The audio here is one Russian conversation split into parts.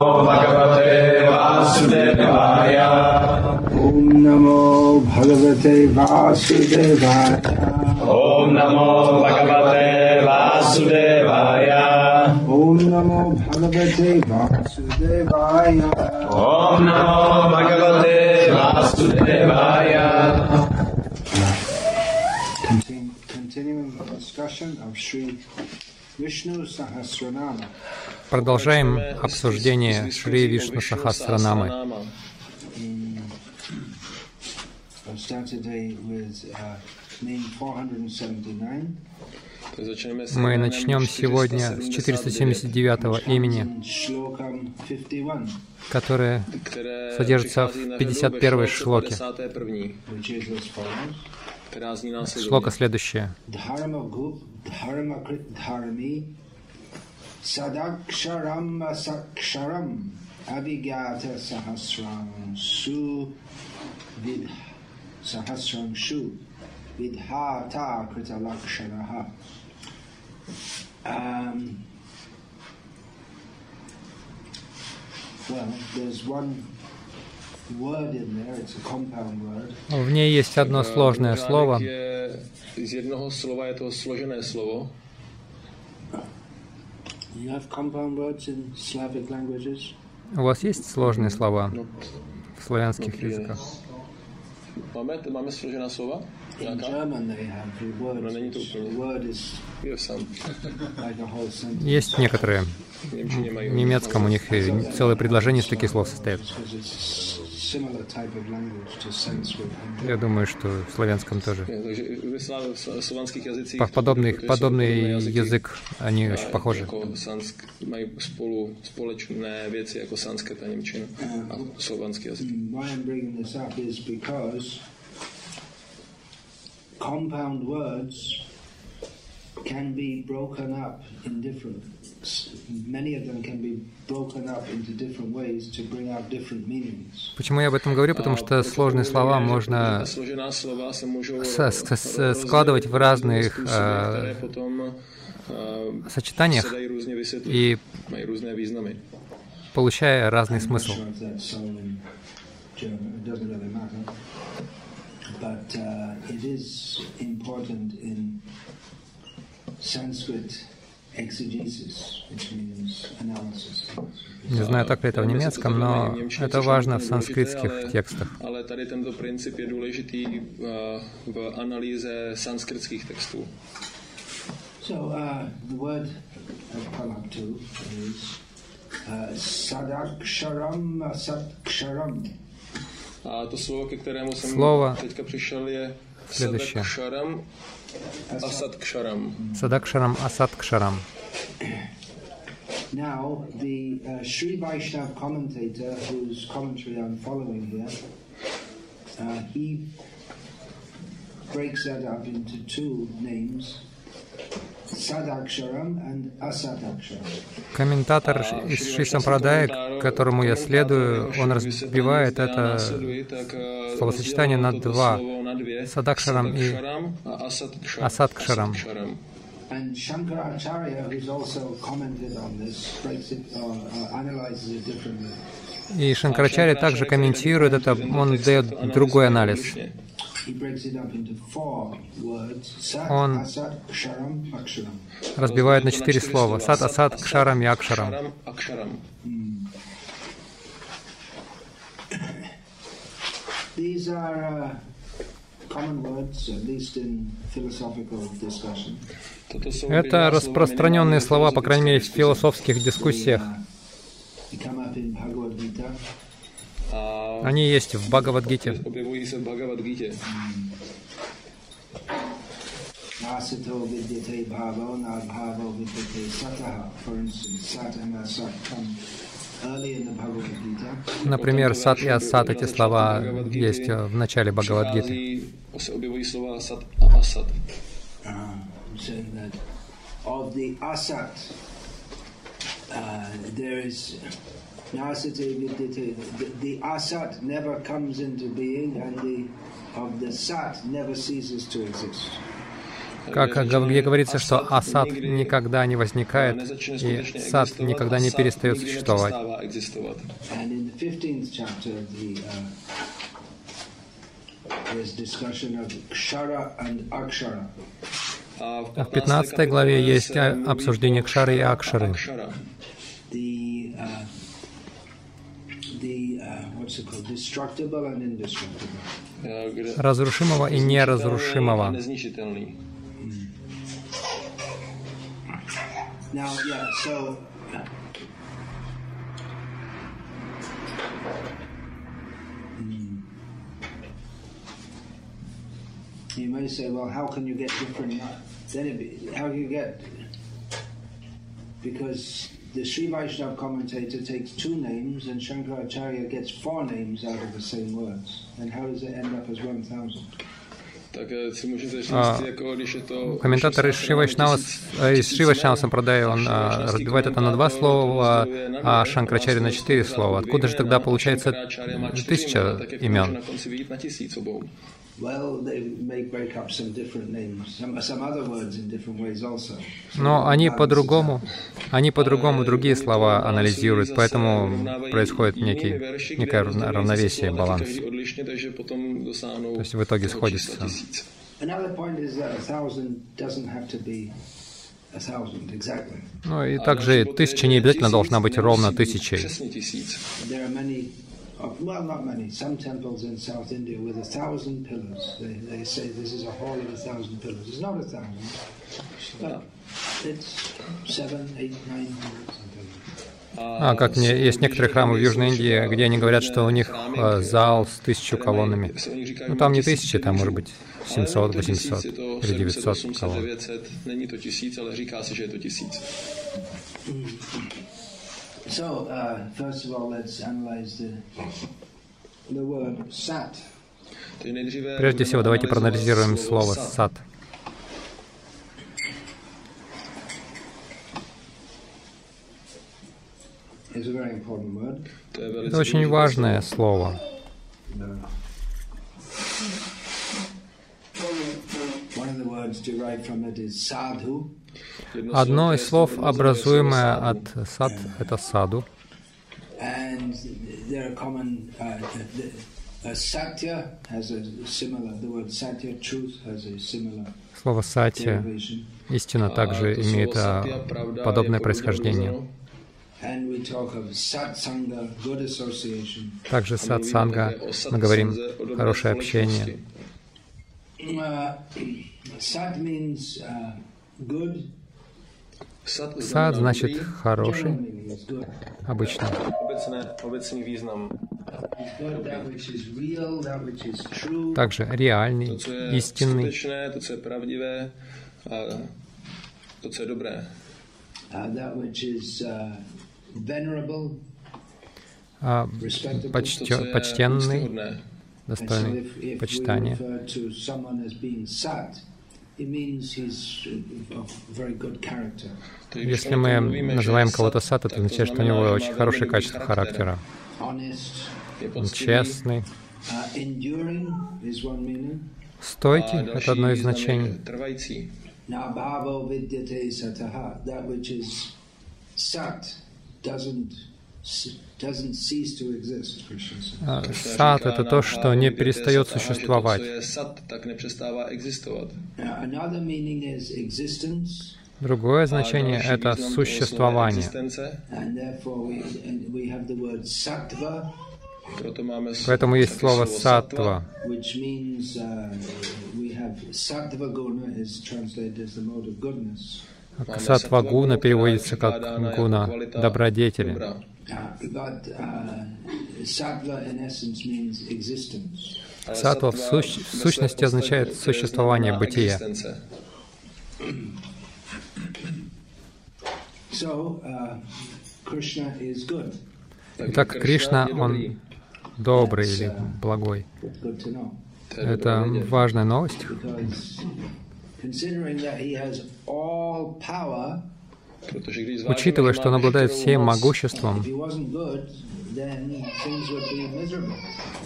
भगवते वासुदेवाय ॐ नमो भगवते वासुदेवाय ॐ नमो भगवते वासुदेवाय ॐ नमो भगवते वासुदेवाय ॐ नमो भगवते वासुदेवाय Continuing the discussion of Sri Продолжаем обсуждение Шри Вишну Сахасранамы. With uh, name 479. Мы начнем сегодня с 479 имени, in Shlokam 51, которое содержится в 51 шлоке. Шлока следующее. Um, well, there's one В ней есть одно сложное слово. Have compound words in Slavic languages? У вас есть сложные слова в славянских языках? Máme, máme složená slova? In Nějaká? German they have the words. No, není to The úplně. word is Je sám. like a whole sentence. Есть некоторые. В немецком у них целое предложение из таких слов состоит. Я думаю, что в славянском тоже. По- Подобный, jsou подобный язык, они очень похожи. Compound words can be broken up in different. Почему я об этом говорю? Потому что сложные слова можно eh, складывать в разных э, eh, сочетаниях и получая разный смысл. But uh, it is important in Sanskrit Не знаю, так ли это в немецком, но это важно в санскритских текстах. Ale tady tento princip je důležitý eh, v analýze sanskritských textů. So uh, the word I've come up to is uh, sadaksharam asatksharam. A to slovo, ke kterému jsem Slovo teďka přišel, je следующее. Sadaksharam Now, the uh, Sri Vaishnav commentator, whose commentary I'm following here, uh, he breaks that up into two names. Комментатор из Шри которому я следую, он разбивает это словосочетание на два. Садакшарам и Асадкшарам. And Uh. И Шанкарачарья также комментирует это, он дает другой анализ. Он. Разбивает на четыре слова. Сад, Асад, Кшарам и Акшарам. Акшарам. These are uh, common words, at least in philosophical discussion. Toto jsou Это распространенные слова, по крайней мере, в философских дискуссиях. Они есть в Бхагавадгите. Nasato vidyate bhavo, vidyate sataha. For instance. Например, сад и асад, эти слова есть в начале Бхагавадгиты. Přichází, se objevují slova sat a asat. Uh, uh, there is. The, the asat never comes into being, and the of the sat never ceases to exist. как где говорится, что асад никогда не возникает, и сад никогда не перестает существовать. nepřestává existovat. And in the 15th chapter, the, uh, there's discussion of kshara and akshara. A А в 15 главе есть а, обсуждение кшары и акшары. The, uh, the uh, what's it called? Destructible and indestructible. Eh, Разрушимого и неразрушимого. Now, yeah, so. uh, hmm. You may say, well, how can you get different? Then it be, how can you get? Because the Sri Vaishnava commentator takes two names and Shankaracharya gets four names out of the same words. And how does it end up as 1,000? Tak eh, si můžete říct, А, jako když je to... Комментатор из из Шивайшнава Сампрадая, он а, разбивает это на два слова, а Шанкрачари на четыре слова. Откуда же тогда получается тысяча имен? На konci vyjít na tisíc obou. Well, they may break up some different names, some, some other words in different ways also. So Но они по-другому, они по-другому другие слова анализируют, поэтому происходит некий, некое равновесие, баланс. То есть в итоге сходится. Ну и также тысяча не обязательно должна быть ровно тысячей. Uh, well, not many, some temples in South India with a thousand pillars. They, they say this is a hall of a thousand pillars. It's not a thousand, but it's seven, eight, nine hundred, something. А, как мне, есть некоторые храмы в Южной Индии, где они говорят, что у них э, зал с тысячу колоннами. Ну там не тысячи, там может быть 700, 800 или 900 колонн. So, uh, first of all, let's analyze the, the word sat. Прежде всего, давайте проанализируем слово. «сад». Это очень важное слово. One of the words derived from it is sadhu, Jedno Одно из слов, образуемое от «сад», это «саду». Uh, uh, Слово «сатья», истина, А также имеет а, подобное происхождение. Также сатсанга, мы говорим хорошее общение. Uh, uh, Сад значит хороший, обычно. obecné, obecný význam. Good, that which is real, that which is true. Также реальный, истинный, uh, uh, а, je почтенный, достойный почитания. Uh, Если мы называем кого-то сад, это означает, что у него очень хорошее качество характера. Он честный, uh, стойкий, это одно из значений. А, říká это то, что не перестает существовать. Другое значение — это существование. Поэтому есть слово «саттва». uh, Сатва гуна переводится как гуна добродетели. Dobra. Uh, but uh, sattva in essence means existence. Ale Sattva в сущ- в сущности означает существование, znamená бытие. existence. So uh, Krishna is good. Takže Итак, Кришна, он добрый или благой. Это важная новость, Because considering that he has all power, Protože když zvážíme, Учитывая, что он обладает всем могуществом,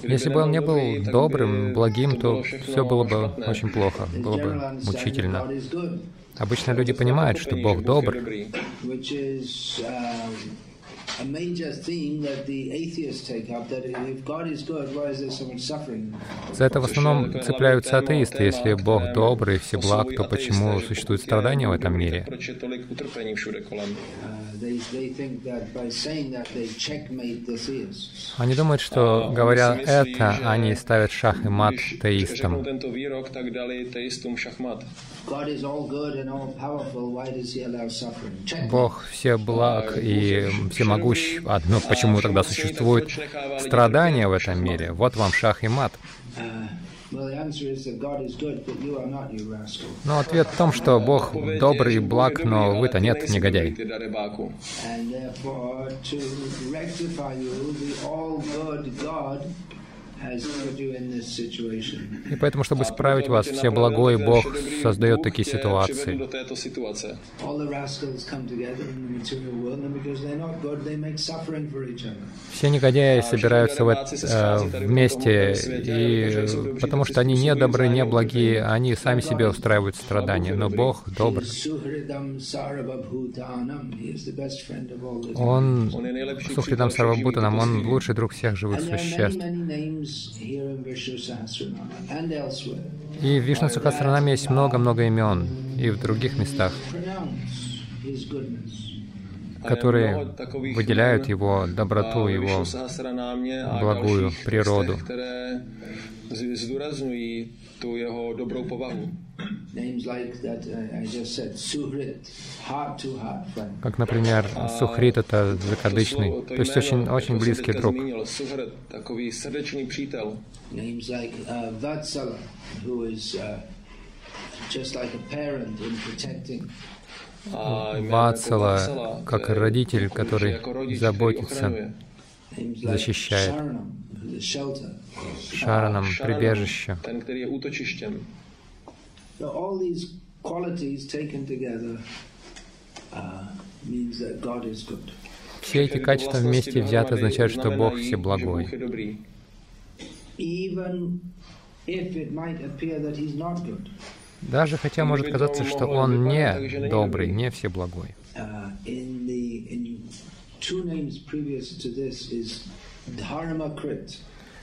если бы он не был добрым, благим, то все было бы очень плохо, было бы мучительно. Обычно люди понимают, что Бог добр, um, a major theme that the atheists take up. That if God is good, why is there so much suffering? За это в основном цепляются атеисты. Если Бог добрый и всеблаг, то почему существуют страдания в этом мире? Proč je tolik utrpení všude kolem? Uh, they, they think that by saying that they checkmate the theists. Они думают, что, говоря это, они ставят шах и мат теистам. Tento výrok, tak dali teistům šachmat. God is all good and all powerful. Why does He allow suffering? Checkmate. Бог все благ и всемогущ, а ну, почему тогда существуют страдания в этом мире? Вот вам шах и мат. Uh, well, the answer is that God is good, but you are not, you rascal. Но ответ в том, что Бог добрый и благ, но вы-то нет, негодяй. И поэтому, чтобы исправить вас, все благой Бог создает такие ситуации. Все негодяи собираются в э, вместе, и потому что они не добры, не благие, они сами себе устраивают страдания. Но Бог добр. Он, Сухридам Сарвабутанам, он лучший друг всех живых существ. И в Вишну Сахасранаме есть много-много имен, и в других местах, которые выделяют его доброту, его благую природу. Uh. Как, например, Сухрит — это закадычный, то есть очень, очень teďka друг. Uh, uh, Вацала, как родитель, который заботится, Защищает. Шараном, Šaranam, прибежище. So all these qualities taken together uh, means that God is good. Все эти качества вместе взяты означают, что Бог всеблагой. Даже хотя может казаться, что Он не добрый, не всеблагой. Uh,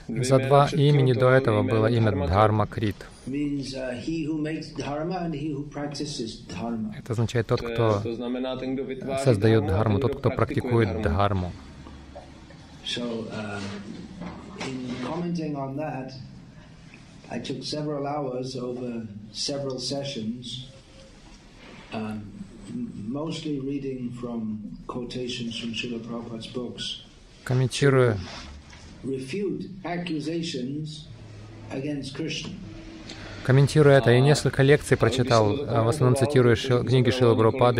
За два имени до этого было имя Dharma Дхарма Крит. means uh, he who makes dharma and he who practices dharma. Это означает тот, To, je, кто to znamená ten, kdo vytváří создает dharmu a дхарму, ten, тот, kdo кто praktikuje практикует dharmu. дхарму. So, uh, in commenting on that, I took several hours over several sessions, um, m- mostly reading from quotations from Srila Prabhupada's books, Комментируя, refute accusations against Krishna. Комментируя это, я несколько лекций прочитал, а, в основном цитируя книги Шилы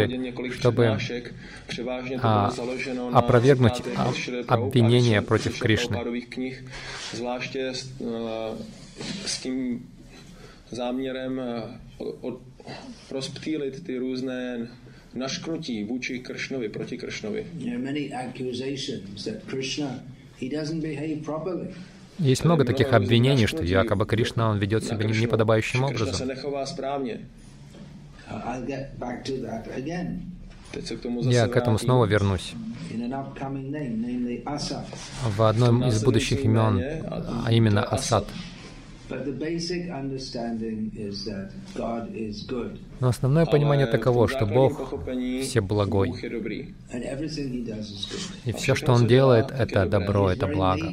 několik чтобы а, опровергнуть а, обвинения против Кришны. Eh, záměrem eh, od, rozptýlit ty různé našknutí vůči Kršnovi, proti Kršnovi. Есть много таких обвинений, что якобы Кришна, он ведет себя неподобающим образом. Я к этому снова вернусь. В одном из будущих имен, а именно Асад. Но основное понимание v что Бог всеблагой. Bůh je dobrý. and everything He does is good. И все, что Он делает, это добро, это благо.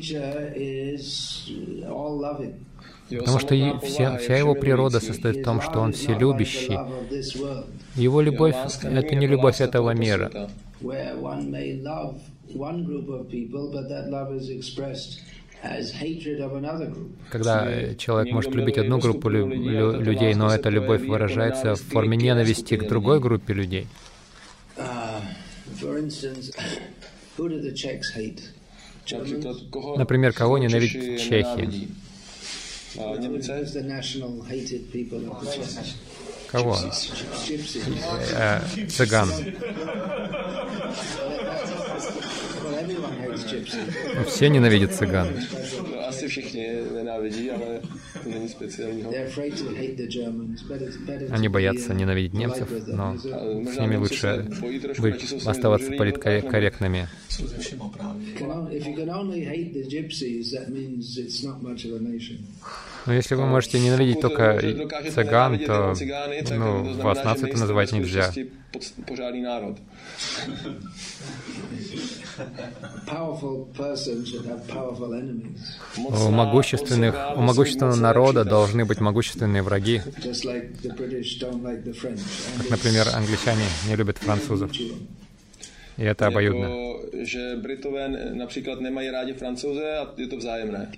Потому что и вся, вся его природа состоит в том, что Он вселюбящий. Его любовь это не любовь этого мира. Когда э, человек может любить одну группу лю- лю- людей, но эта любовь выражается в форме ненависти к другой группе людей. Uh, Например, кого ненавидят Чехи? nenávidí? A Все ненавидят цыган. Они боятся uh, ненавидеть немцев, но с ними лучше nimi оставаться политкорректными. Но если вы можете ненавидеть только цыган, то ну, вас нацией это называть нельзя. У могущественных, у могущественного народа должны быть могущественные враги. just like the British don't like the French. And Как, например, англичане не любят французов. И это обоюдно. Jako, že Britové n- například nemají rádi francouze a je to vzájemné.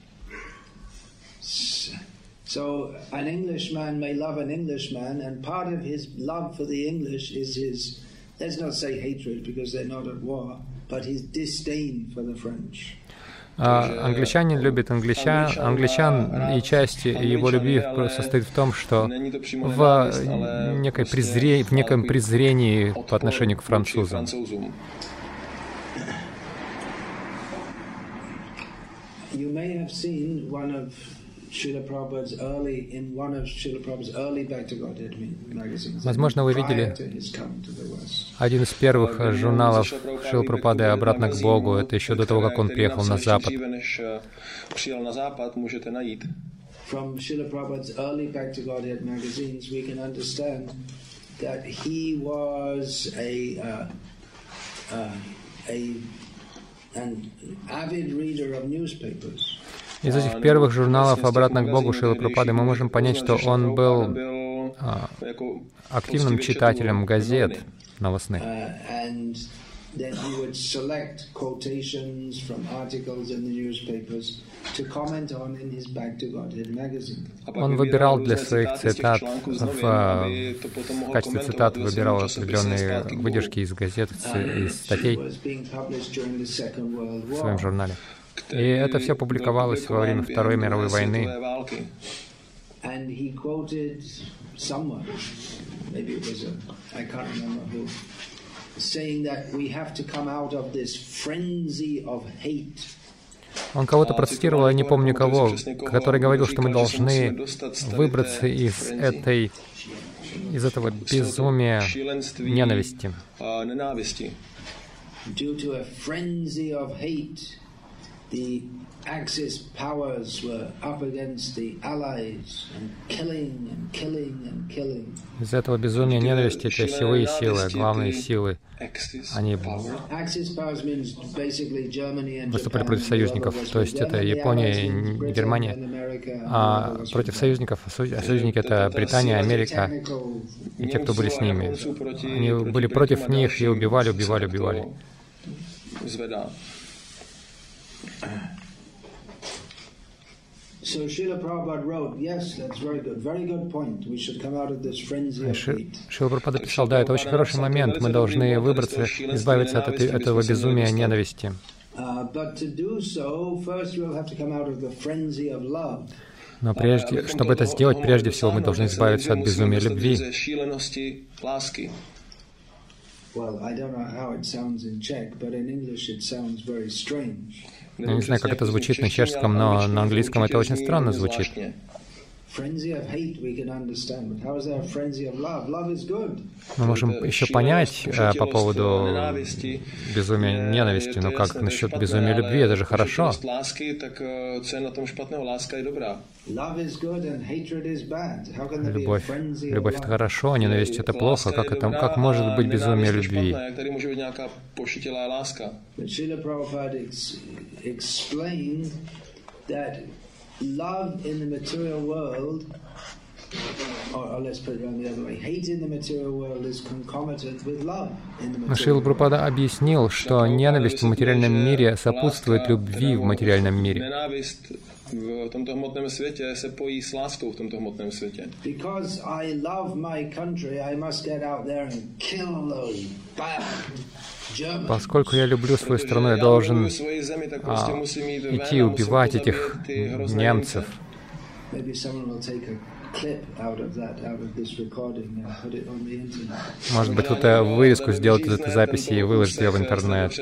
So an Englishman may love an Englishman, and part of his love for the English is his, let's not say hatred because they're not at war, but his disdain for the French. А англичанин любит англичан, англичан, и часть его любви состоит в том, что в некой презре- в неком презрении по отношению к французам. You may have seen one of Srila Prabhupada's early, in one of Srila Prabhupada's early Back to Godhead magazines. Возможно, вы видели. Один из первых э, журналов Шилпрапады «Обратно к Богу» — это еще до того, как он приехал на Запад. Eh. From Srila Prabhupada's early Back to Godhead magazines, we can understand that he was a, uh, uh, a an avid reader of newspapers. Из этих первых журналов «Обратно к Богу» Шилы Пропады мы можем понять, что он был а, активным читателем газет новостных. Uh, Он выбирал для своих цитат, в, в качестве цитат выбирал определенные выдержки из газет, Uh, из статей в своем журнале. И это все публиковалось во время Второй мировой войны. Он кого-то процитировал, я не помню кого, который говорил, что мы должны выбраться из этой, из этого безумия ненависти. The Axis powers were up against the Allies and killing and killing and killing. Из этого безумия ненависти эти силы и силы, главные силы, они Выступали против союзников, то есть это Япония, и Германия. А против союзников, а сою- а союзники это Британия, Америка и те, кто были с ними. Они были против них и убивали, убивали, убивали. So Srila Prabhupada wrote, yes, that's very good, very good point. We should come out of this frenzy of hate. Шила Прабхупада писал, да, это очень хороший момент, мы должны выбраться, избавиться от этого безумия ненависти. Uh, but to do so, first we'll have to come out of the frenzy of love. Но прежде, чтобы это сделать, прежде всего мы должны избавиться от безумия любви. Well, I don't know how it sounds in Czech, but in English it sounds very strange. Я не знаю, как это звучит на чешском, но на английском это очень странно звучит. Frenzy of hate we can understand, but how is there a frenzy of love? Love is good. Мы можем еще понять э, по поводу безумия ненависти, но как насчет безумия любви, это же хорошо. lásky, tak eh, co je na tom špatného? Láska je dobrá. Love is good and hatred is bad. How can there be a Любовь, frenzy of любовь это love? хорошо, а ненависть это плохо. Как это, как может быть безумие любви? špatná. Jak love in the material world, or, or let's put it around the other way, hate in the material world is concomitant with love in the Но material Шрила world. Прабхупада объяснил, что ненависть в материальном мире сопутствует любви в материальном мире. Nenávist v tomto hmotném světě se pojí s láskou v tomto hmotném světě. Because I love my country, I must get out there and kill those bad Germans. Поскольку я люблю свою страну, я должен а, идти убивать этих немцев. Может быть, кто-то вырезку сделает из этой записи и выложит ее в интернет.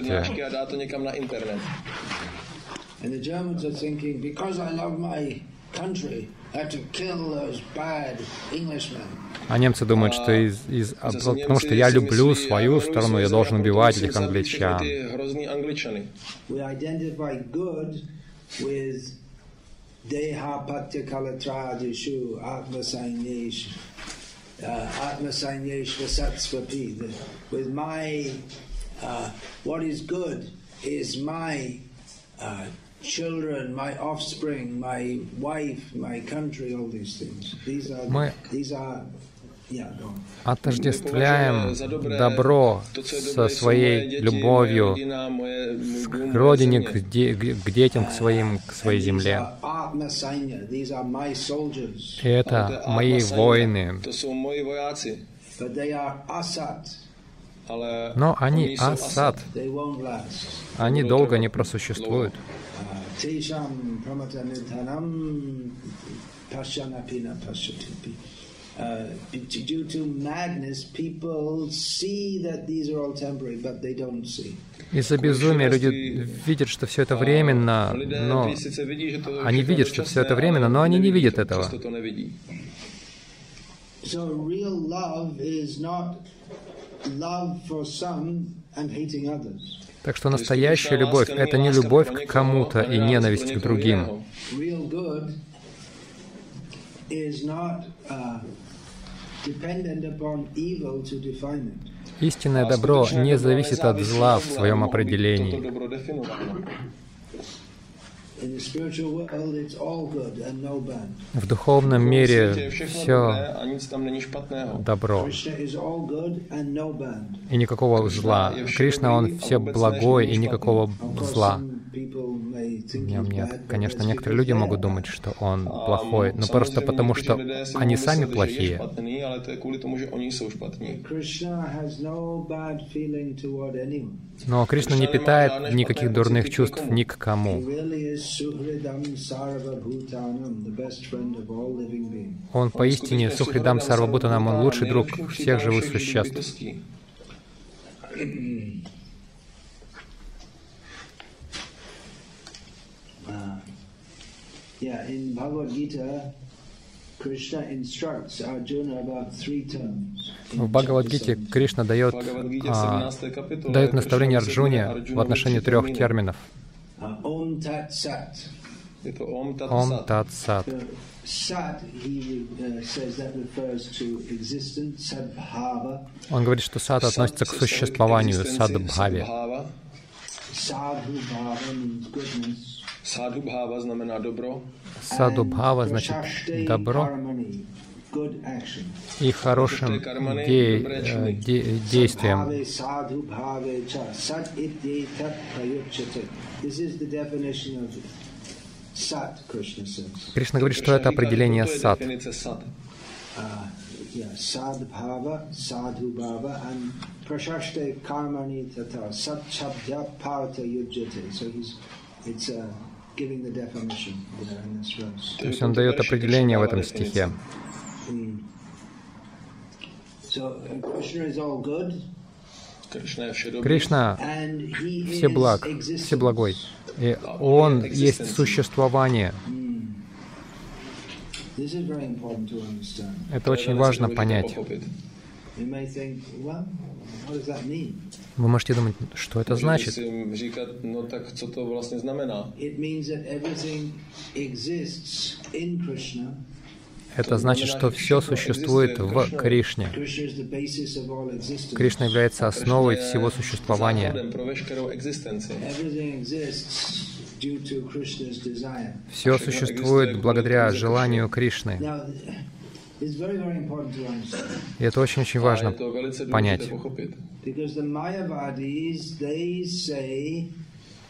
And the Germans are thinking, because I love my country, I have to kill those bad Englishmen. А немцы думают, что из, из, а, потому что я люблю свою страну, я должен убивать этих англичан. Uh, With my, uh, what is good is my uh, children, my offspring, my wife, my country, all these things. These are, Мы- these are. Отождествляем добро со своей любовью к родине, к, де- детям, к своим, к своей земле. И это мои воины. Но они асад, они долго не просуществуют. Uh, Tesham pramatanithanam pashanapina pashatipi. Uh, due to madness, people see that these are all temporary, but they don't see. Из-за безумия люди видят, что все это временно, но они видят, что все это временно, но они не видят этого. So real love is not love for some and hating others. Так что настоящая любовь — это не любовь к кому-то и ненависть к другим. Uh. Истинное добро не зависит от зла в своем определении. В духовном мире все добро Krishna is all good and no bad. и никакого зла. Кришна, он все благой и никакого зла. Нем нет. Конечно, некоторые люди могут думать, что он плохой, но просто потому, что они сами плохие. Но Кришна не питает никаких дурных чувств ни к кому. Он поистине Сухридам Сарвабутанам, он лучший друг всех живых существ. Uh, yeah, in Bhagavad Gita, Krishna instructs Arjuna about three terms. in В Бхагавадгите Кришна дает, а, 17 капитола, дает наставление Арджуне в отношении трех терминов. 7. Om Tat Sat. Je to Om Tat Ом. Тат Сат. The Sat, he says that refers to existence, Sadbhava, Он говорит, что сад относится к существованию, садбхаве. Sadhu Sadhubhava знamená dobro. Садубхава значит добро и хорошим де- э, де- действием. Кришна говорит, что это определение сад. Uh, sadhu bhava, and prashashte karmani tata sat. So he's, it's uh, То есть он дает определение в этом стихе. Mm. Uh. Кришна is всеблаг, existence. всеблагой. И Он есть существование. Это очень важно понять. Pochopit. You may think, well, what does that mean? Вы можете думать, что это значит? Это значит, что все существует в Кришне. Кришна является основой всего существования. základem pro veškerou existenci. Everything exists due to Krishna's desire. Все существует благодаря желанию Кришны. Now, it's very, very important to understand И это очень-очень важно понять. důležité pochopit. because the Mayavadis they say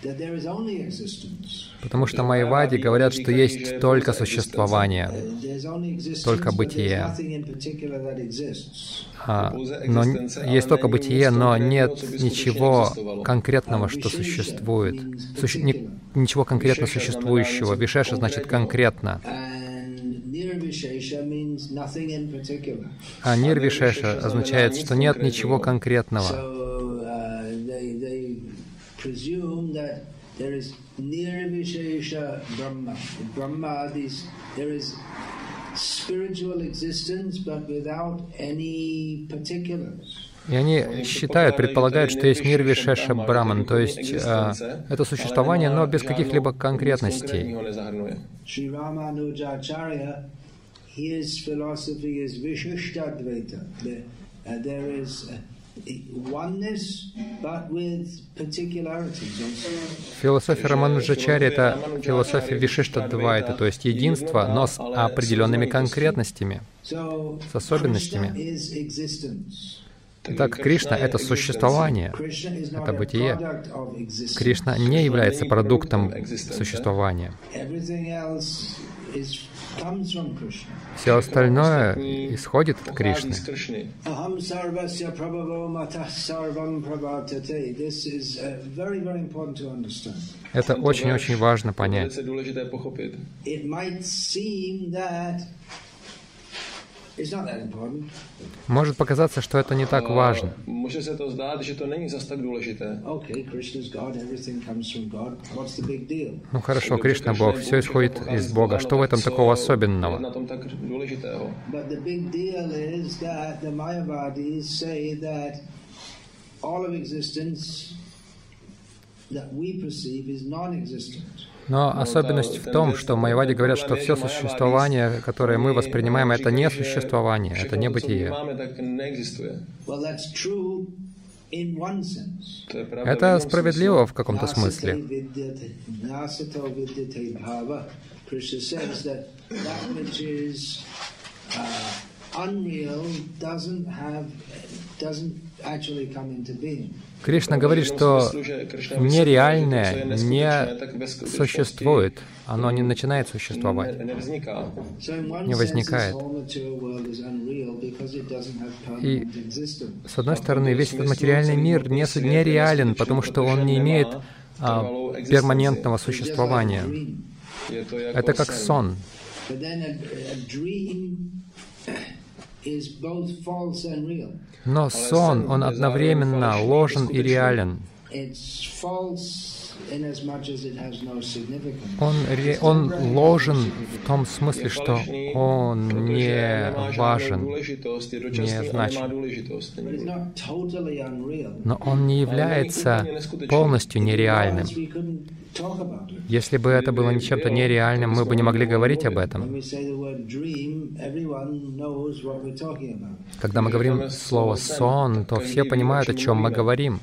that there is only existence. Потому что майвади говорят, что есть только существование, There's only existence, Только бытие. а, но н- есть только бытие, но нет ничего конкретного, что существует. Суще- ни- ничего конкретно существующего. Вишеша значит конкретно. And near Nirvishesha means nothing in particular. А нирвишеша означает, что нет ничего конкретного. Uh, they, they presume that there is Nirvishesha Brahma. Brahma, these, there is spiritual existence but without any particulars. И они считают, предполагают, что есть нирвишеша браман, то есть э, это существование, но без каких-либо конкретностей. His philosophy is Vishishtadvaita. There, uh, there is uh, oneness, but with particularities. Философия Рамануджачари — это философия Вишишта Двайта, то есть единство, но с определенными конкретностями. С особенностями. Итак, Кришна — это существование, это бытие. Кришна не является продуктом существования. Все остальное исходит от Кришны. uh. Это очень-очень важно понять. Может показаться, что это не так важно. Se to zdát, že to není zas tak důležité. Ну хорошо, Кришна Бог, все исходит из Бога. Что в этом такого особенного? all of existence that we perceive is non-existent. Но особенность в том, что майвади говорят, что все существование, которое мы воспринимаем, это не существование, это не бытие. Это справедливо в каком-то смысле. Uh, unreal have, doesn't Кришна говорит, что нереальное не существует, оно не начинает существовать. Не возникает. И с одной стороны, весь этот материальный мир нереален, потому что он не имеет а, перманентного существования. Это как сон. Но сон, он одновременно ложен и реален. Он, он ложен в том смысле, что он не важен, не значим. но он не является полностью нереальным. Если бы это было не чем-то нереальным, мы бы не могли говорить об этом. Когда мы говорим слово «сон», то все понимают, о чем мы говорим.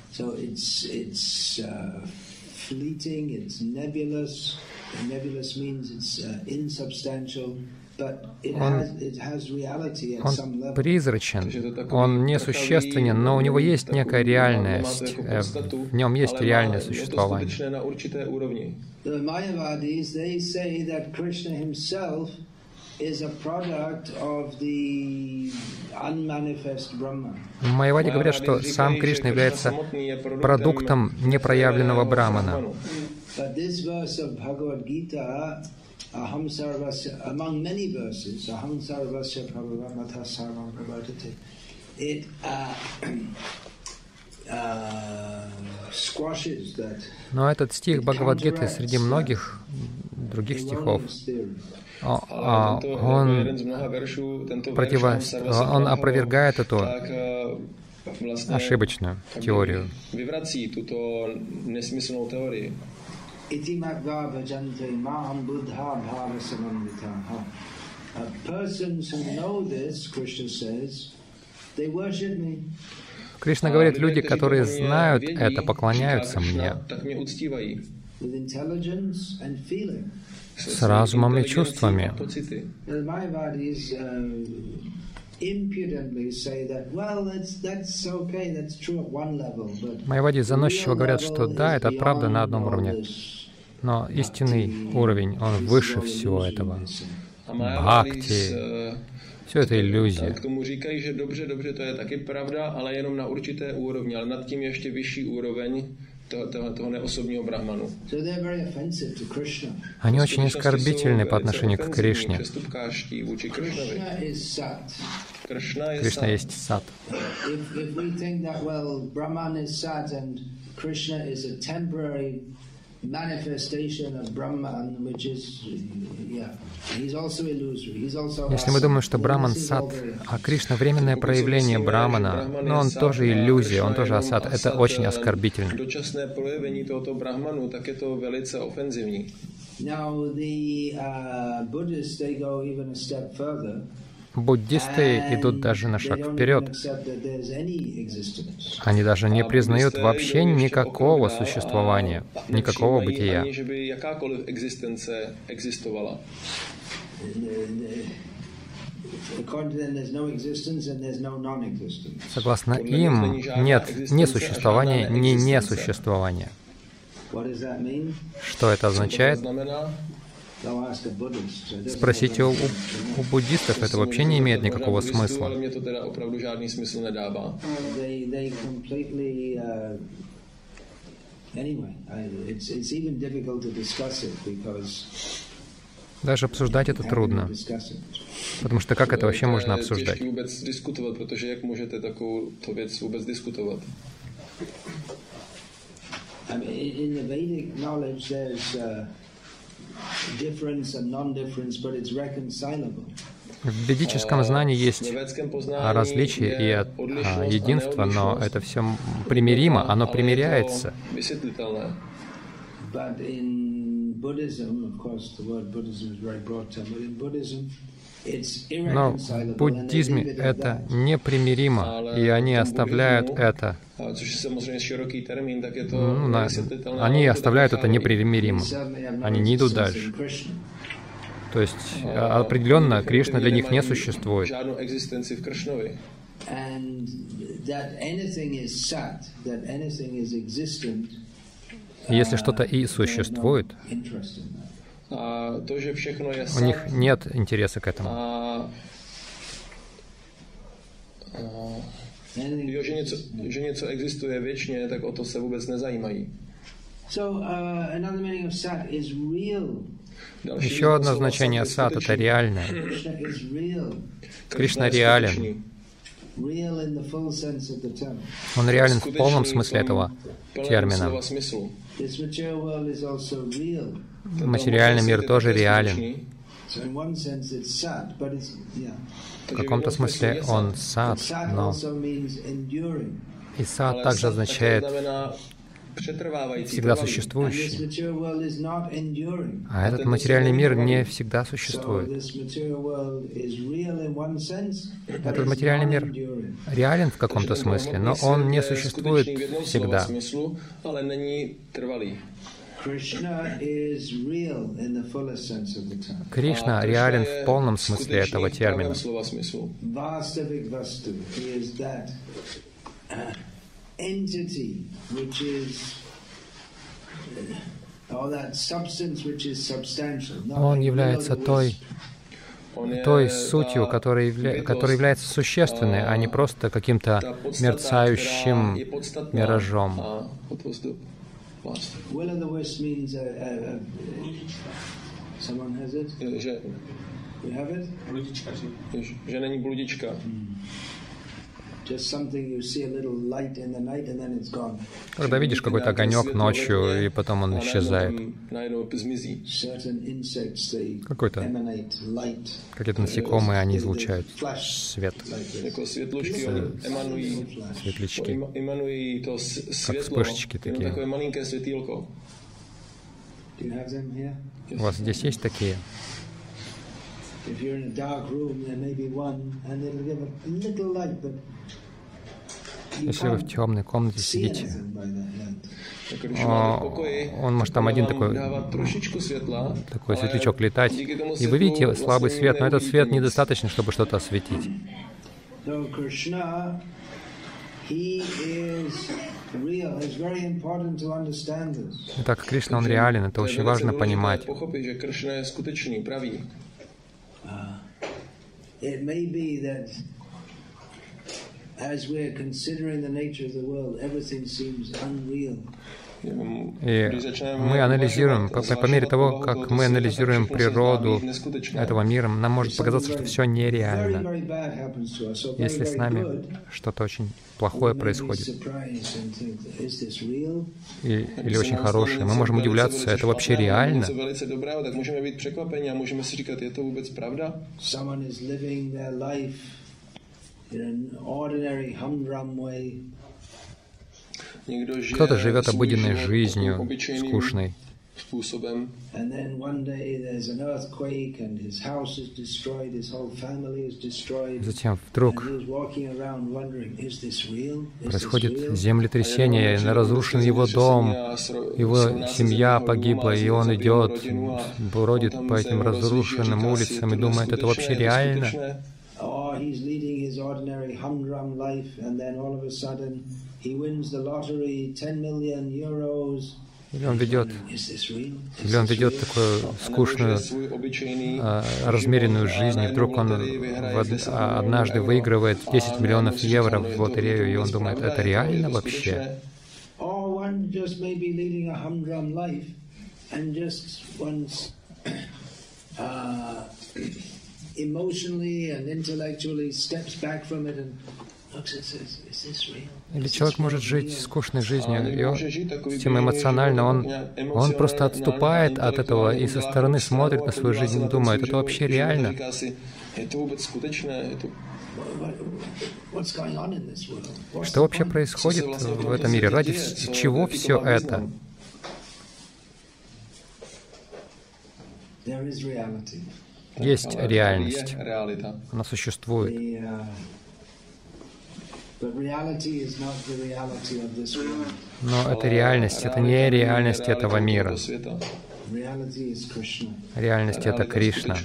Uh, fleeting, it's nebulous. And nebulous means it's uh, insubstantial, but it Он- has it has reality at some Он призрачен, он несущественен, но у него есть некая реальность, э, в нем есть реальное существование. Brahman. Майявади говорят, что сам Кришна является продуктом непроявленного Брамана. But this verse of Bhagavad Gita, Aham Sarvasya, among many verses, Aham Sarvasya Prabhavamata Sarvam Prabhatate, it uh, uh, squashes that Но этот стих Бхагавадгиты среди многих других стихов, а, он, противо- он опровергает эту eh, ошибочную теорию. Uh, persons who know this, Krishna says, they worship me. Кришна говорит, люди, которые знают это, поклоняются мне С разумом и чувствами. uh, the заносчиво говорят, что да, это правда на одном уровне, но истинный уровень, он выше всего этого. Eh, Все это иллюзия. K tomu říkají, že dobře, dobře, to je taky pravda, ale jenom na určité úrovni, ale nad tím ještě vyšší úroveň, Они очень оскорбительны по отношению к Кришне. Кришна есть сад. If, if we think that, well, Brahman is Sat and Krishna is a temporary manifestation of Brahman, which is, yeah, he's also illusory. He's also Если мы думаем, что Браман this is all сад, very- а Кришна временное проявление Брамана, но он тоже иллюзия, он тоже асад, это очень eh, оскорбительно. Now the uh, Buddhists they go even a step further. Буддисты идут даже на шаг вперед. Они даже не признают вообще никакого существования, никакого бытия. Согласно им, нет ни существования, ни несуществования. Что это означает? Спросите у, у- у буддистов, это вообще не имеет никакого смысла. Uh, Даже обсуждать это трудно, потому что как это вообще можно обсуждать? I mean in the Vedic knowledge there's uh, В ведическом знании есть а, различие и а, единство, но это все примиримо, оно примиряется. But in Buddhism of course the word Buddhism is very broad term but in Buddhism Но в буддизме это непримиримо, и они оставляют это. Ну, на- они оставляют это непримиримым. No Они не идут дальше. То есть а, определенно Кришна для них не существует. Если uh, что-то и существует, to, že všechno je у них нет интереса к этому. jo, že, něco, že něco existuje věčně, tak o to se vůbec nezajímají. So uh, another meaning of sat is real. Еще одно значение сад — это реальное. Кришна реален. Он реален в полном смысле этого термина. Материальный мир тоже реален. В каком-то смысле он сад, но и сад также означает всегда существующий. А этот Это материальный мир не всегда существует. Этот материальный мир реален в каком-то смысле, но он не существует всегда. Smyslu, ale není trvalý. Krishna is real in the fullest sense of the term. Кришна реален в полном смысле этого термина. slova smyslu. Vastavik Vastu, he is that uh, entity which is, uh, or that substance which is substantial. not Он является той, той сутью, которая, явля- которая является существенной, а не просто каким-то мерцающим podstatná West. Will of the West means a, a, a, someone has it. Že, You have it? Bludička. Že, že není bludička. Hmm. Когда видишь какой-то огонек ночью, и потом он a исчезает. Какой-то какие-то насекомые, они излучают свет, светлячки. вспышечky jenom такие. У вас здесь есть такие? If you're in a dark room, there may be one, and it'll give a little light, but Если вы в темной комнате сидите, on может там один такой- такой светлячок летать, и вы видите слабый свет, но этот свет недостаточно, чтобы что-то осветить. Итак, Кришна, он реален, это очень важно понимать. pochopit, že Kršna je skutečný, pravý. It may be that as we're considering the nature of the world, everything seems unreal. И мы анализируем, по, по мере того, как мы анализируем природу этого мира, нам может показаться, что все нереально. Если с нами что-то очень плохое происходит, и, или очень хорошее, мы можем удивляться, это вообще реально? Кто-то живет обыденной жизнью, скучной. Затем вдруг происходит землетрясение, разрушен его дом, его семья погибла, и он идет, бродит по этим разрушенным улицам и думает, это вообще реально? Или он ведет, или он ведет такую скучную, а, размеренную жизнь, и вдруг он а, однажды выигрывает 10 миллионов евро в лотерею, и он думает, это реально вообще? emotionally and intellectually steps back from it and или человек может жить скучной жизнью, и он, тем эмоционально он, он просто отступает от этого и со стороны смотрит на свою жизнь и думает, это вообще реально? Что вообще происходит в этом мире? Ради чего все это? Есть реальность. Она существует. Но это реальность, это не реальность этого мира. Реальность — это Кришна.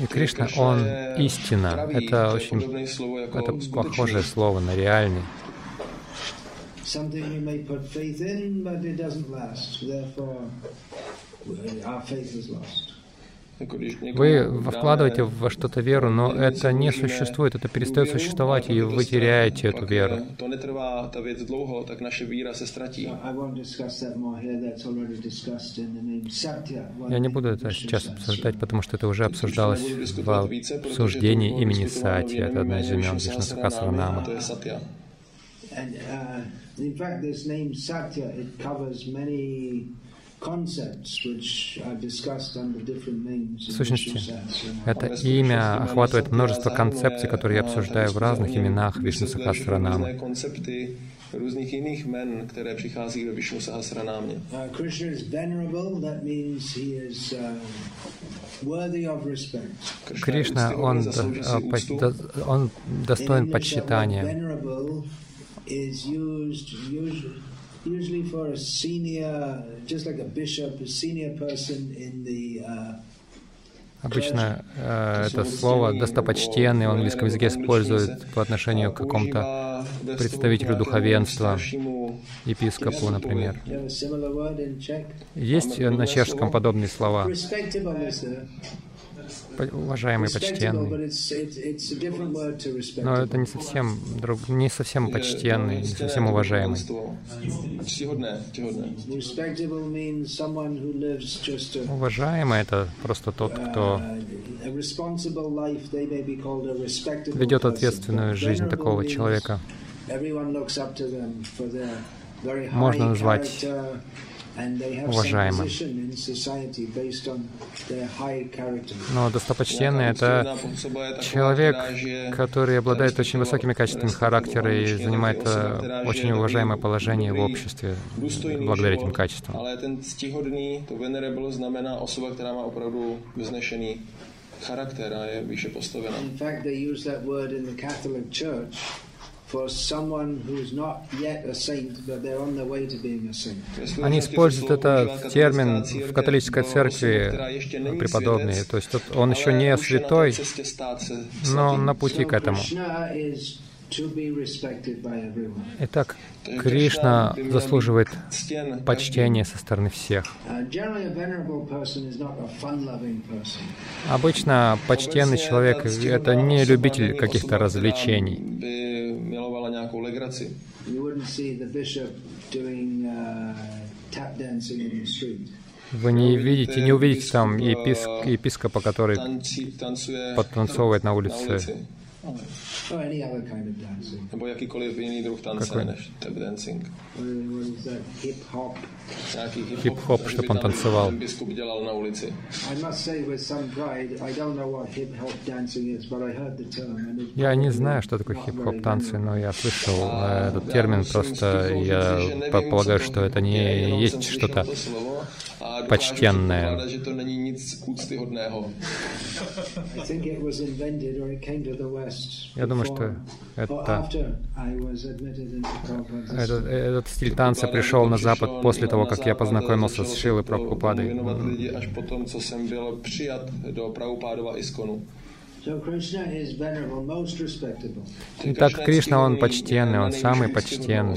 И Кришна, Он истина. Это очень это похожее слово на реальный. something Вы вкладываете во что-то веру, но это не существует, это перестает существовать, и вы теряете эту веру. Я не буду это сейчас обсуждать, потому что это уже обсуждалось в обсуждении имени Сати. Это одна из имен Вишну Сахасранама. And uh, in fact, this name Satya, it covers many В сущности, это имя охватывает множество концепций, которые я обсуждаю в разных именах Вишну různých jiných men, které přichází Vishnu Sahasranámě. Worthy of respect. Кришна, он, он достоин почитания usually, for a senior, just like a bishop, a senior person in the uh, Обычно э, это слово «достопочтенный» в английском языке используют по отношению к какому-то представителю духовенства, епископу, например. Есть на чешском подобные слова? Уважаемый, почтенный. Но это не совсем, друг, не совсем почтенный, не совсем уважаемый. Уважаемый — это просто тот, кто ведет ответственную жизнь такого человека. Можно назвать уважаемым. Но достопочтенный — это человек, который обладает очень высокими качествами характера и занимает э, очень уважаемое положение в обществе благодаря этим качествам. charakter a je výše. Они используют это термин в католической церкви, преподобные. То есть он еще не святой, но на пути к этому. Итак, Кришна заслуживает почтения со стороны всех. Обычно почтенный человек — это не любитель каких-то развлечений. Вы не видите, не увидите там еписк, епископа, который подтанцовывает на улице Nebo jakýkoliv jiný druh tance než tap dancing. Nějaký hip-hop, чтобы он танцевал. biskup dělal na ulici. Я не знаю, что такое хип-хоп танцы, но я слышал этот термин, просто я полагаю, что это не есть что-то почтенное. Я думаю, что это, этот, этот стиль танца пришел на Запад после того, как я познакомился с Шилой Прабхупадой. Итак, Кришна, Он почтенный, Он самый почтенный.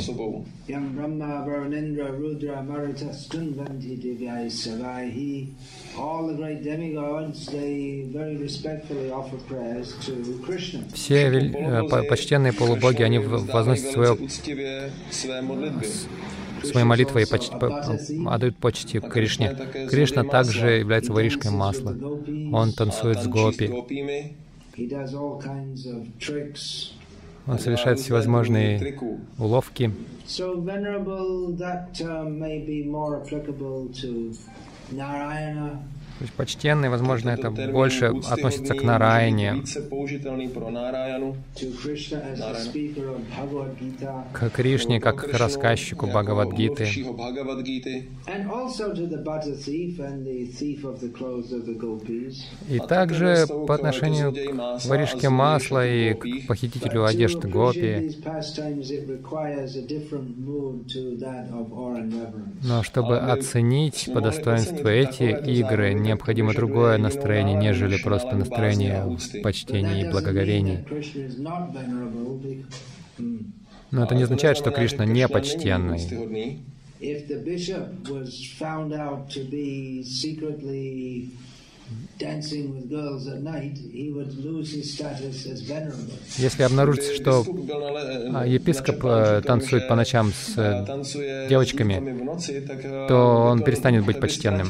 Все э, почтенные полубоги, они возносят свое своей молитвой почти, отдают почти Кришне. Кришна также является воришкой масла. Он танцует с гопи. Он совершает всевозможные уловки. То есть почтенный, возможно, это больше относится к Нараяне, к Кришне, как к рассказчику Бхагавадгиты, и также по отношению к воришке масла и к похитителю одежды Гопи. Но чтобы оценить по достоинству эти игры, необходимо другое настроение, нежели просто настроение почтения и благоговения. Но это не означает, что Кришна не почтенный. Если обнаружится, что а, епископ э, танцует по ночам с э, девочками, то он перестанет быть почтенным.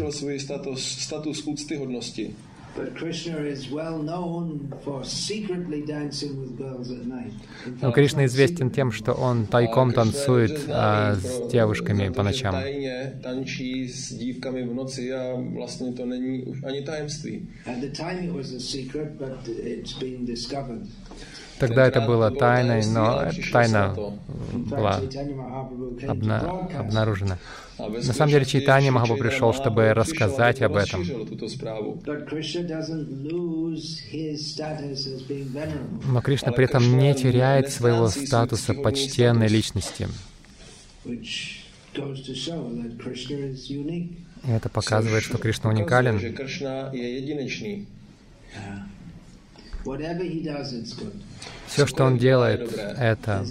Но Кришна известен тем, что он тайком танцует а, с девушками по ночам. Тогда это было тайной, но тайна была обна обнаружена. На самом деле Чайтанья Махапрабху пришел, чтобы рассказать об этом. Но Кришна при этом не теряет своего статуса почтенной личности. И это показывает, что Кришна уникален. Все, что он делает, это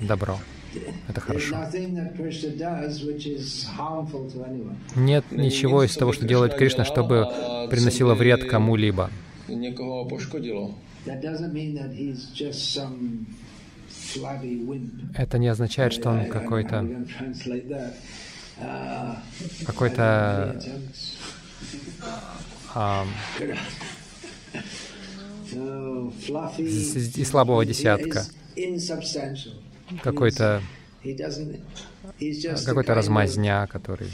добро. Это хорошо. Нет ничего из того, что делает Кришна, чтобы приносило вред кому-либо. Это не означает, что он какой-то какой-то а, и слабого десятка, какой-то какой-то размазня, который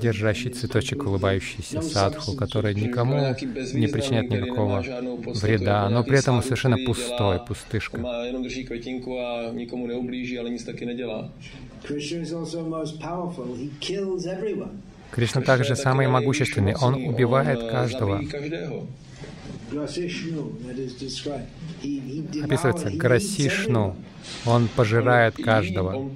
держащий цветочек, улыбающийся садху, который никому не причиняет никакого вреда, но при этом совершенно пустой, пустышка. Кришна также самый могущественный. Он убивает каждого. Описывается Грасишну. Он пожирает каждого.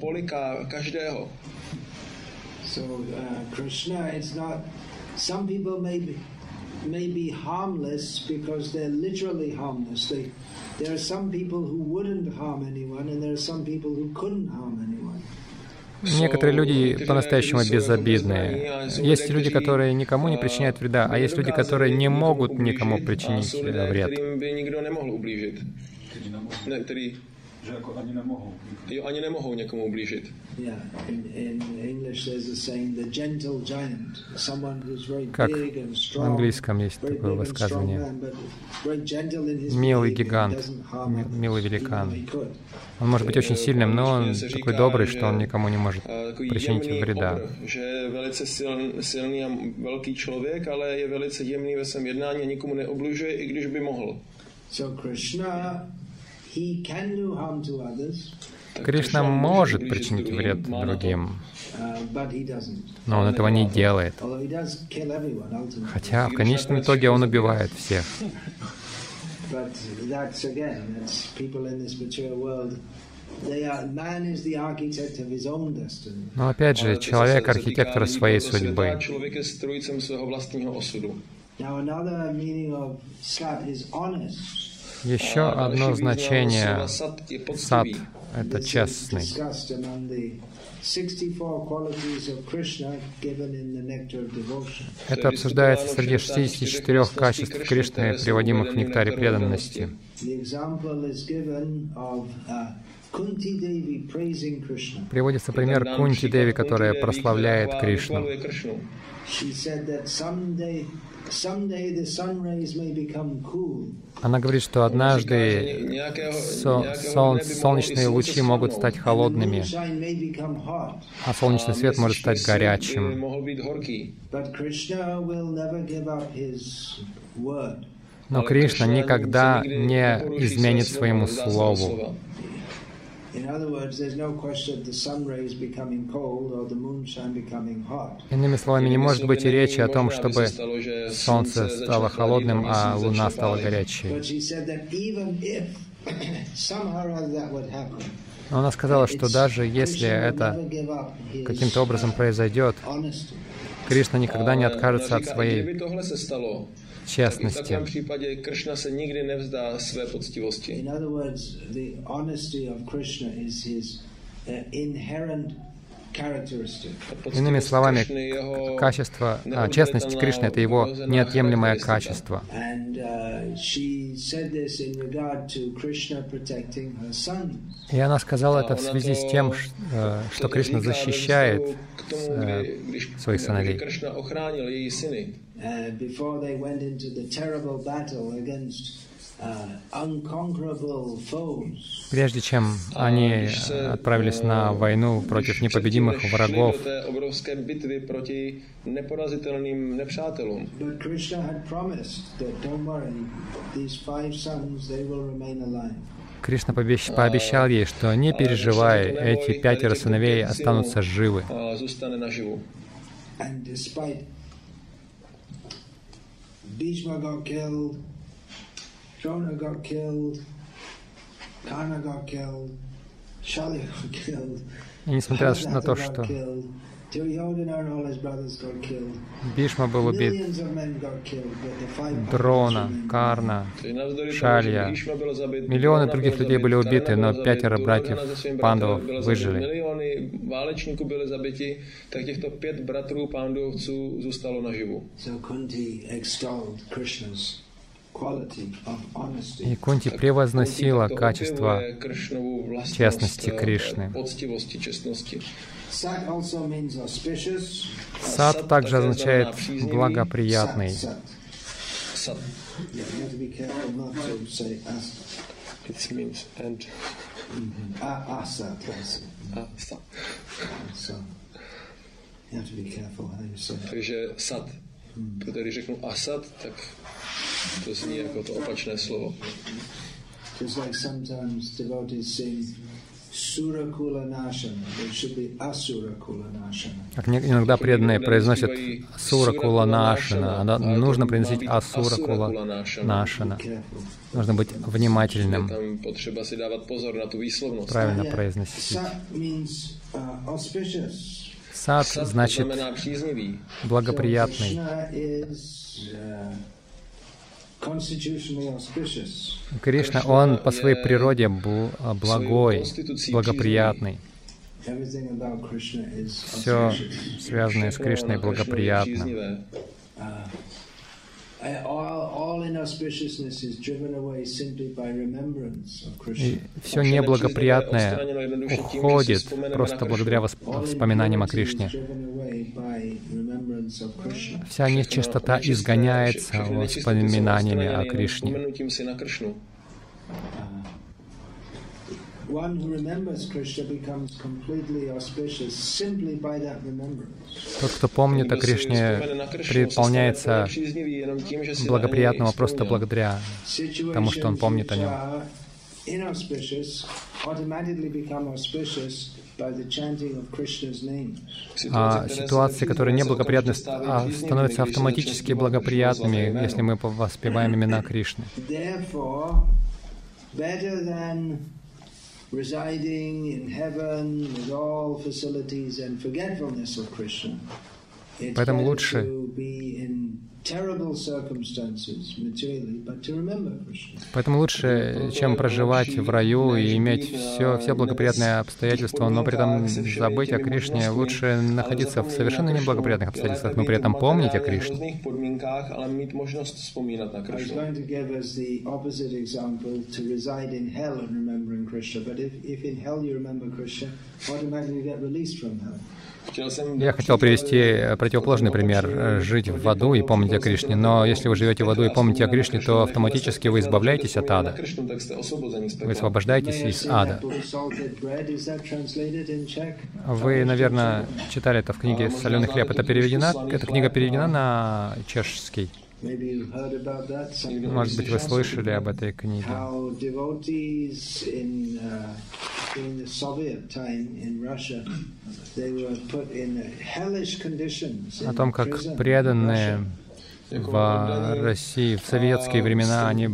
may be harmless because they're literally harmless. They, there are some people who wouldn't harm anyone, and there are some people who couldn't harm anyone. Некоторые люди по-настоящему безобидные. Есть люди, которые никому не причиняют вреда, а есть люди, которые не могут никому причинить э, Že jako ani nemohou. Jo, ani nemohou někomu ublížit. Yeah, in, in English there's a saying, the gentle giant, someone who's very Как big and в strong. английском есть very такое высказывание. man, but very gentle in his Милый гигант, милый великан. Он может быть очень сильным, но он такой добрый, что он никому не может eh, причинить вреда. nikomu i. So Krishna, Кришна может причинить вред другим, uh, but he doesn't. но он этого не делает. Although he does kill everyone ultimately. Хотя в конечном итоге он убивает всех. But that's again, that's people in this material world. They are, man is the architect of his own destiny. Но опять же, человек архитектор своей судьбы. Now another meaning of sat is honest. Еще одно значение сад это честный. discussed among the 64 qualities of Krishna given in the Nectar of Devotion. Это обсуждается среди 64 качеств Кришны, приводимых в нектаре преданности. Uh. Приводится пример Кунти Деви, которая прославляет Кришну. Она говорит, что однажды со- сол- солнечные лучи могут стать холодными, а солнечный свет может стать горячим. Но Кришна никогда не изменит своему слову. Slova. In other words, there's no question of the sun rays becoming cold or the moonshine becoming hot. Иными словами, не может быть и речи о том, чтобы солнце стало холодным, а луна стала горячей. Но она сказала, что даже если это каким-то образом uh, произойдет. Кришна никогда не откажется от своей Své poctivosti. In other words, the honesty of Krishna is his uh, inherent characteristic. Иными словами, качество, а, честность Кришны — это его неотъемлемое качество. Uh. И она сказала это в связи с тем, э, что Кришна защищает э, своих сыновей. Uh, before they went into the terrible battle against uh, unconquerable foes. Прежде чем они отправились eh, на войну против непобедимых врагов. Кришна пообещал ей, что не переживай, эти пятеро сыновей останутся живы. And despite Bhishma got killed, Drona got killed, Karna got killed, Shali got killed, И несмотря на то, что Бишма был убит, millions of men got killed, but the five Дрона. Карна, Шалья. Миллионы других людей были убиты, но пятеро братьев пандавов выжили. So Kunti extolled Krishna's. И Кунти превозносила качество eh, means auspicious. Сад также означает благоприятный. It means and. Takže sad. Protože když řeknu asad, tak to zní jako to opačné slovo. Just like sometimes devotees sing Surakula Nashana. It should be Asurakula Nashana. Как иногда преданные произносят Сура Кула Нашина, а да- нужно произносить Асура Кула Нашина. Be careful. Нужно быть внимательным, правильно произносить. Uh. Сад значит благоприятный. Krishna is uh, constitutionally auspicious. Кришна, он по своей природе бл- а, благой, благоприятный. Все, связанное с Кришной, благоприятно. Uh. И все неблагоприятное уходит просто благодаря воспоминаниям о Кришне. Вся нечистота изгоняется воспоминаниями о Кришне. Тот, кто помнит о Кришне, něj благоприятного просто ну, благодаря тому, что он помнит о нем. А ситуации, которые неблагоприятны, а, становятся автоматически благоприятными, если мы воспеваем имена Кришны. Therefore, better than residing in heaven with all facilities and forgetfulness of Krishna, it's Поэтому лучше Поэтому лучше, чем проживать в раю и иметь все, все благоприятные обстоятельства, но при этом забыть о Кришне, лучше находиться в совершенно неблагоприятных обстоятельствах, но при этом помнить о Кришне. Krishna, but if, if in hell you remember Krishna, automatically you get released from hell. Я хотел привести э, противоположный пример, э, жить в аду и помнить о Кришне. Но если вы живете в аду и помните о Кришне, то автоматически вы избавляетесь от ада. Вы освобождаетесь из ада. Вы, наверное, читали это в книге «Соленый хлеб». Это переведена, эта книга переведена на чешский. Maybe you've heard about that. Some Может быть, вы слышали об этой книге. uh. О том, как преданные в России в советские времена, они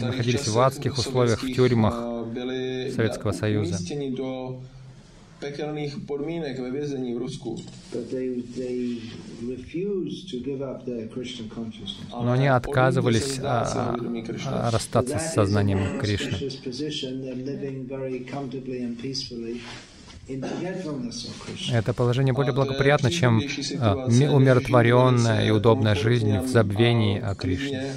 находились в адских условиях, в тюрьмах. byli Советского Союза. Pekelných podmínek ve vězení v Rusku. Но они отказывались а, а, расстаться с сознанием Кришны. Это положение более благоприятно, чем а, ми- умиротворенная и удобная жизнь в забвении о Кришне.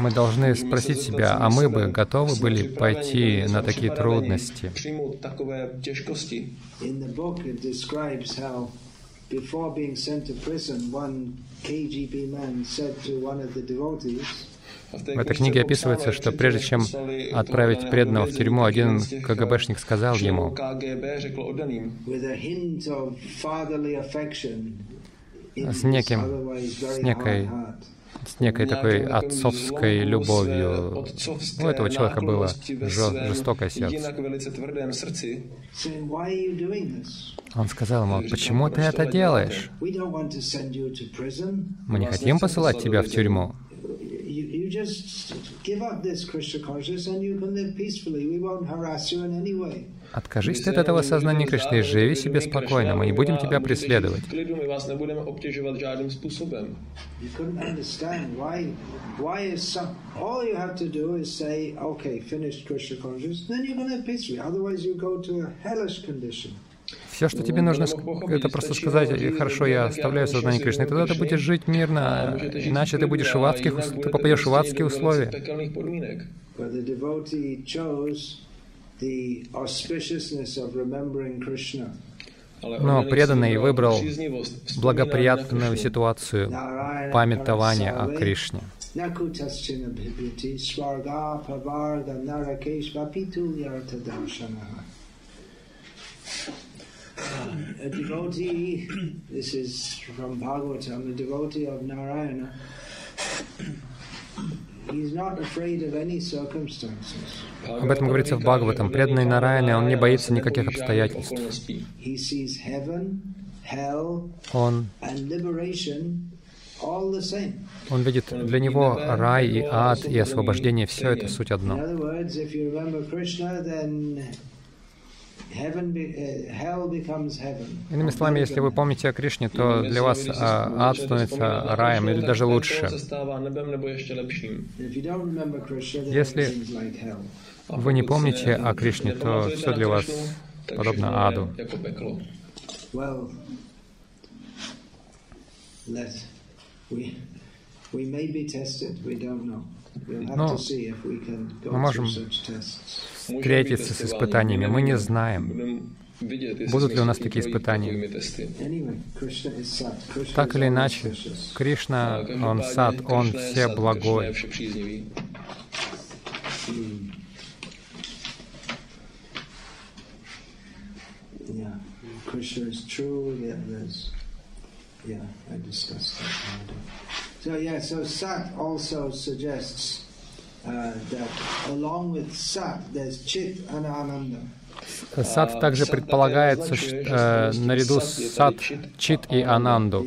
Мы должны спросить себя, а мы бы готовы были пойти на такие трудности? Přijmout takové těžkosti. In the book, it describes how, before being sent to prison, one KGB man said to one of the devotees, A té В этой книге описывается, что прежде чем отправить преданного в тюрьму, один КГБшник сказал ему, С неким- с некой- с некой такой отцовской любовью. У этого человека было жестокое сердце. Он сказал ему, почему ты это делаешь? Мы не хотим посылать тебя в тюрьму. Just give up this Krishna consciousness and you can live peacefully. We won't harass you in any way. Откажись ты от этого сознания Кришны и живи себе спокойно, мы не будем тебя преследовать. Все, что тебе нужно, ск- это просто сказать, «Э, хорошо, я оставляю сознание Кришны, и тогда ты будешь жить мирно, иначе ты будешь в адских, ты попадешь в адские условия. Но преданный выбрал благоприятную ситуацию памятования о Кришне. A devotee, this is from Bhagavatam, a devotee of Narayana, Об этом говорится в Бхагаватам. Преданный Нараяне, он не боится никаких обстоятельств. Он. Он видит для него рай и ад и освобождение, все это суть одно. Иными словами, если вы помните о Кришне, то для вас а, ад становится раем или даже лучше. Если вы не помните о Кришне, то все для вас подобно аду. We may be tested. We don't know. Но мы можем встретиться с испытаниями. Мы не знаем, будут ли у нас такие испытания. Так или иначе. Кришна, А, Он сад, Он все благой. Hmm. Yeah, Krishna is true. Yeah, there's. Yeah, I discussed that. So yeah, so Sat also suggests uh, that along with Sat, there's Chit and Ananda. Сад также предполагает суще- э, наряду с сад, чит и ананду.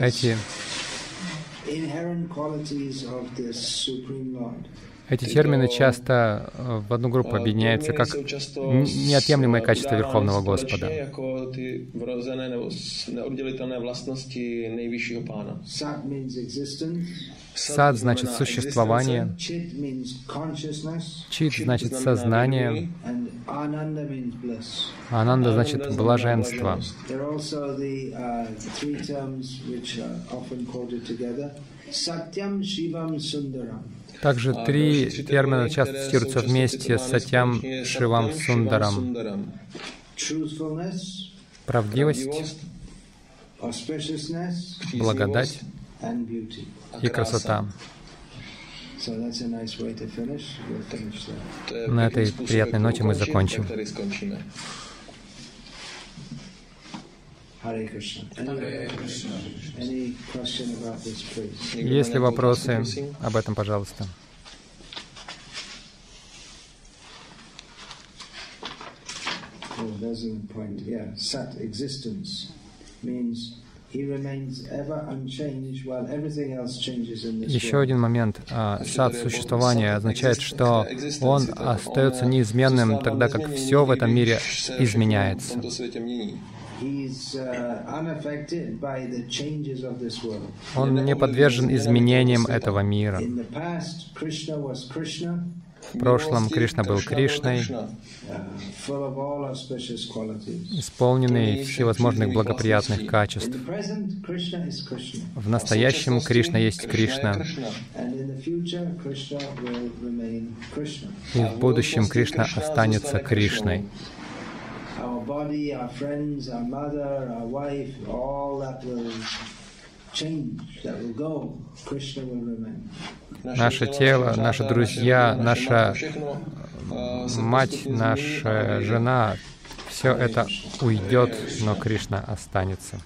Эти, эти термины часто э, в одну группу объединяются как неотъемлемые качества Верховного Господа. Сад значит существование, чит Чит значит сознание, а ананда значит блаженство. uh. Также три термина часто цитируются вместе citovány Сатям Шивам Сундарам. Правдивость благодать и красота. На этой приятной ноте мы закончим. Есть ли вопросы об этом, пожалуйста? Oh, there's a point. Yeah, Sat existence means he remains ever unchanged while everything else changes in this Еще один момент. А, Сад существования означает, что он остается неизменным, тогда как все в этом мире изменяется. uh, unaffected by the changes of this world. Он не подвержен изменениям этого мира. В прошлом Кришна был Кришной, uh, исполненный всевозможных благоприятных качеств. В настоящем Кришна есть Кришна, и в будущем Кришна останется Кришной. Our body, our friends, our mother, our wife, all that will Наше тело, наши друзья, наша мать, наша жена, все это уйдет, но Кришна останется.